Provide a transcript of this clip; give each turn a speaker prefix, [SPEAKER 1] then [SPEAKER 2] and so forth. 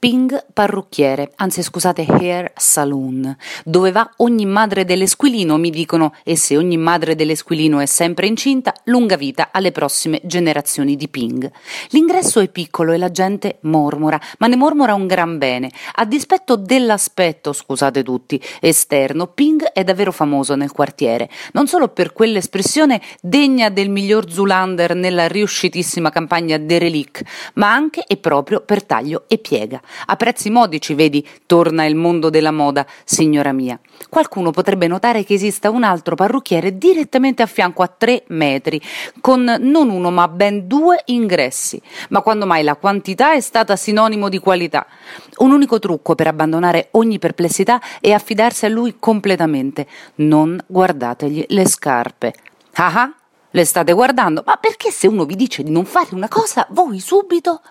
[SPEAKER 1] Ping parrucchiere, anzi scusate, hair saloon, dove va ogni madre dell'esquilino, mi dicono, e se ogni madre dell'esquilino è sempre incinta, lunga vita alle prossime generazioni di Ping. L'ingresso è piccolo e la gente mormora, ma ne mormora un gran bene. A dispetto dell'aspetto, scusate tutti, esterno, Ping è davvero famoso nel quartiere, non solo per quell'espressione degna del miglior Zulander nella riuscitissima campagna Derelic, ma anche e proprio per taglio e piega. A prezzi modici, vedi, torna il mondo della moda, signora mia. Qualcuno potrebbe notare che esista un altro parrucchiere direttamente a fianco a tre metri, con non uno ma ben due ingressi. Ma quando mai la quantità è stata sinonimo di qualità? Un unico trucco per abbandonare ogni perplessità è affidarsi a lui completamente. Non guardategli le scarpe. Ah ah, le state guardando? Ma perché se uno vi dice di non fare una cosa, voi subito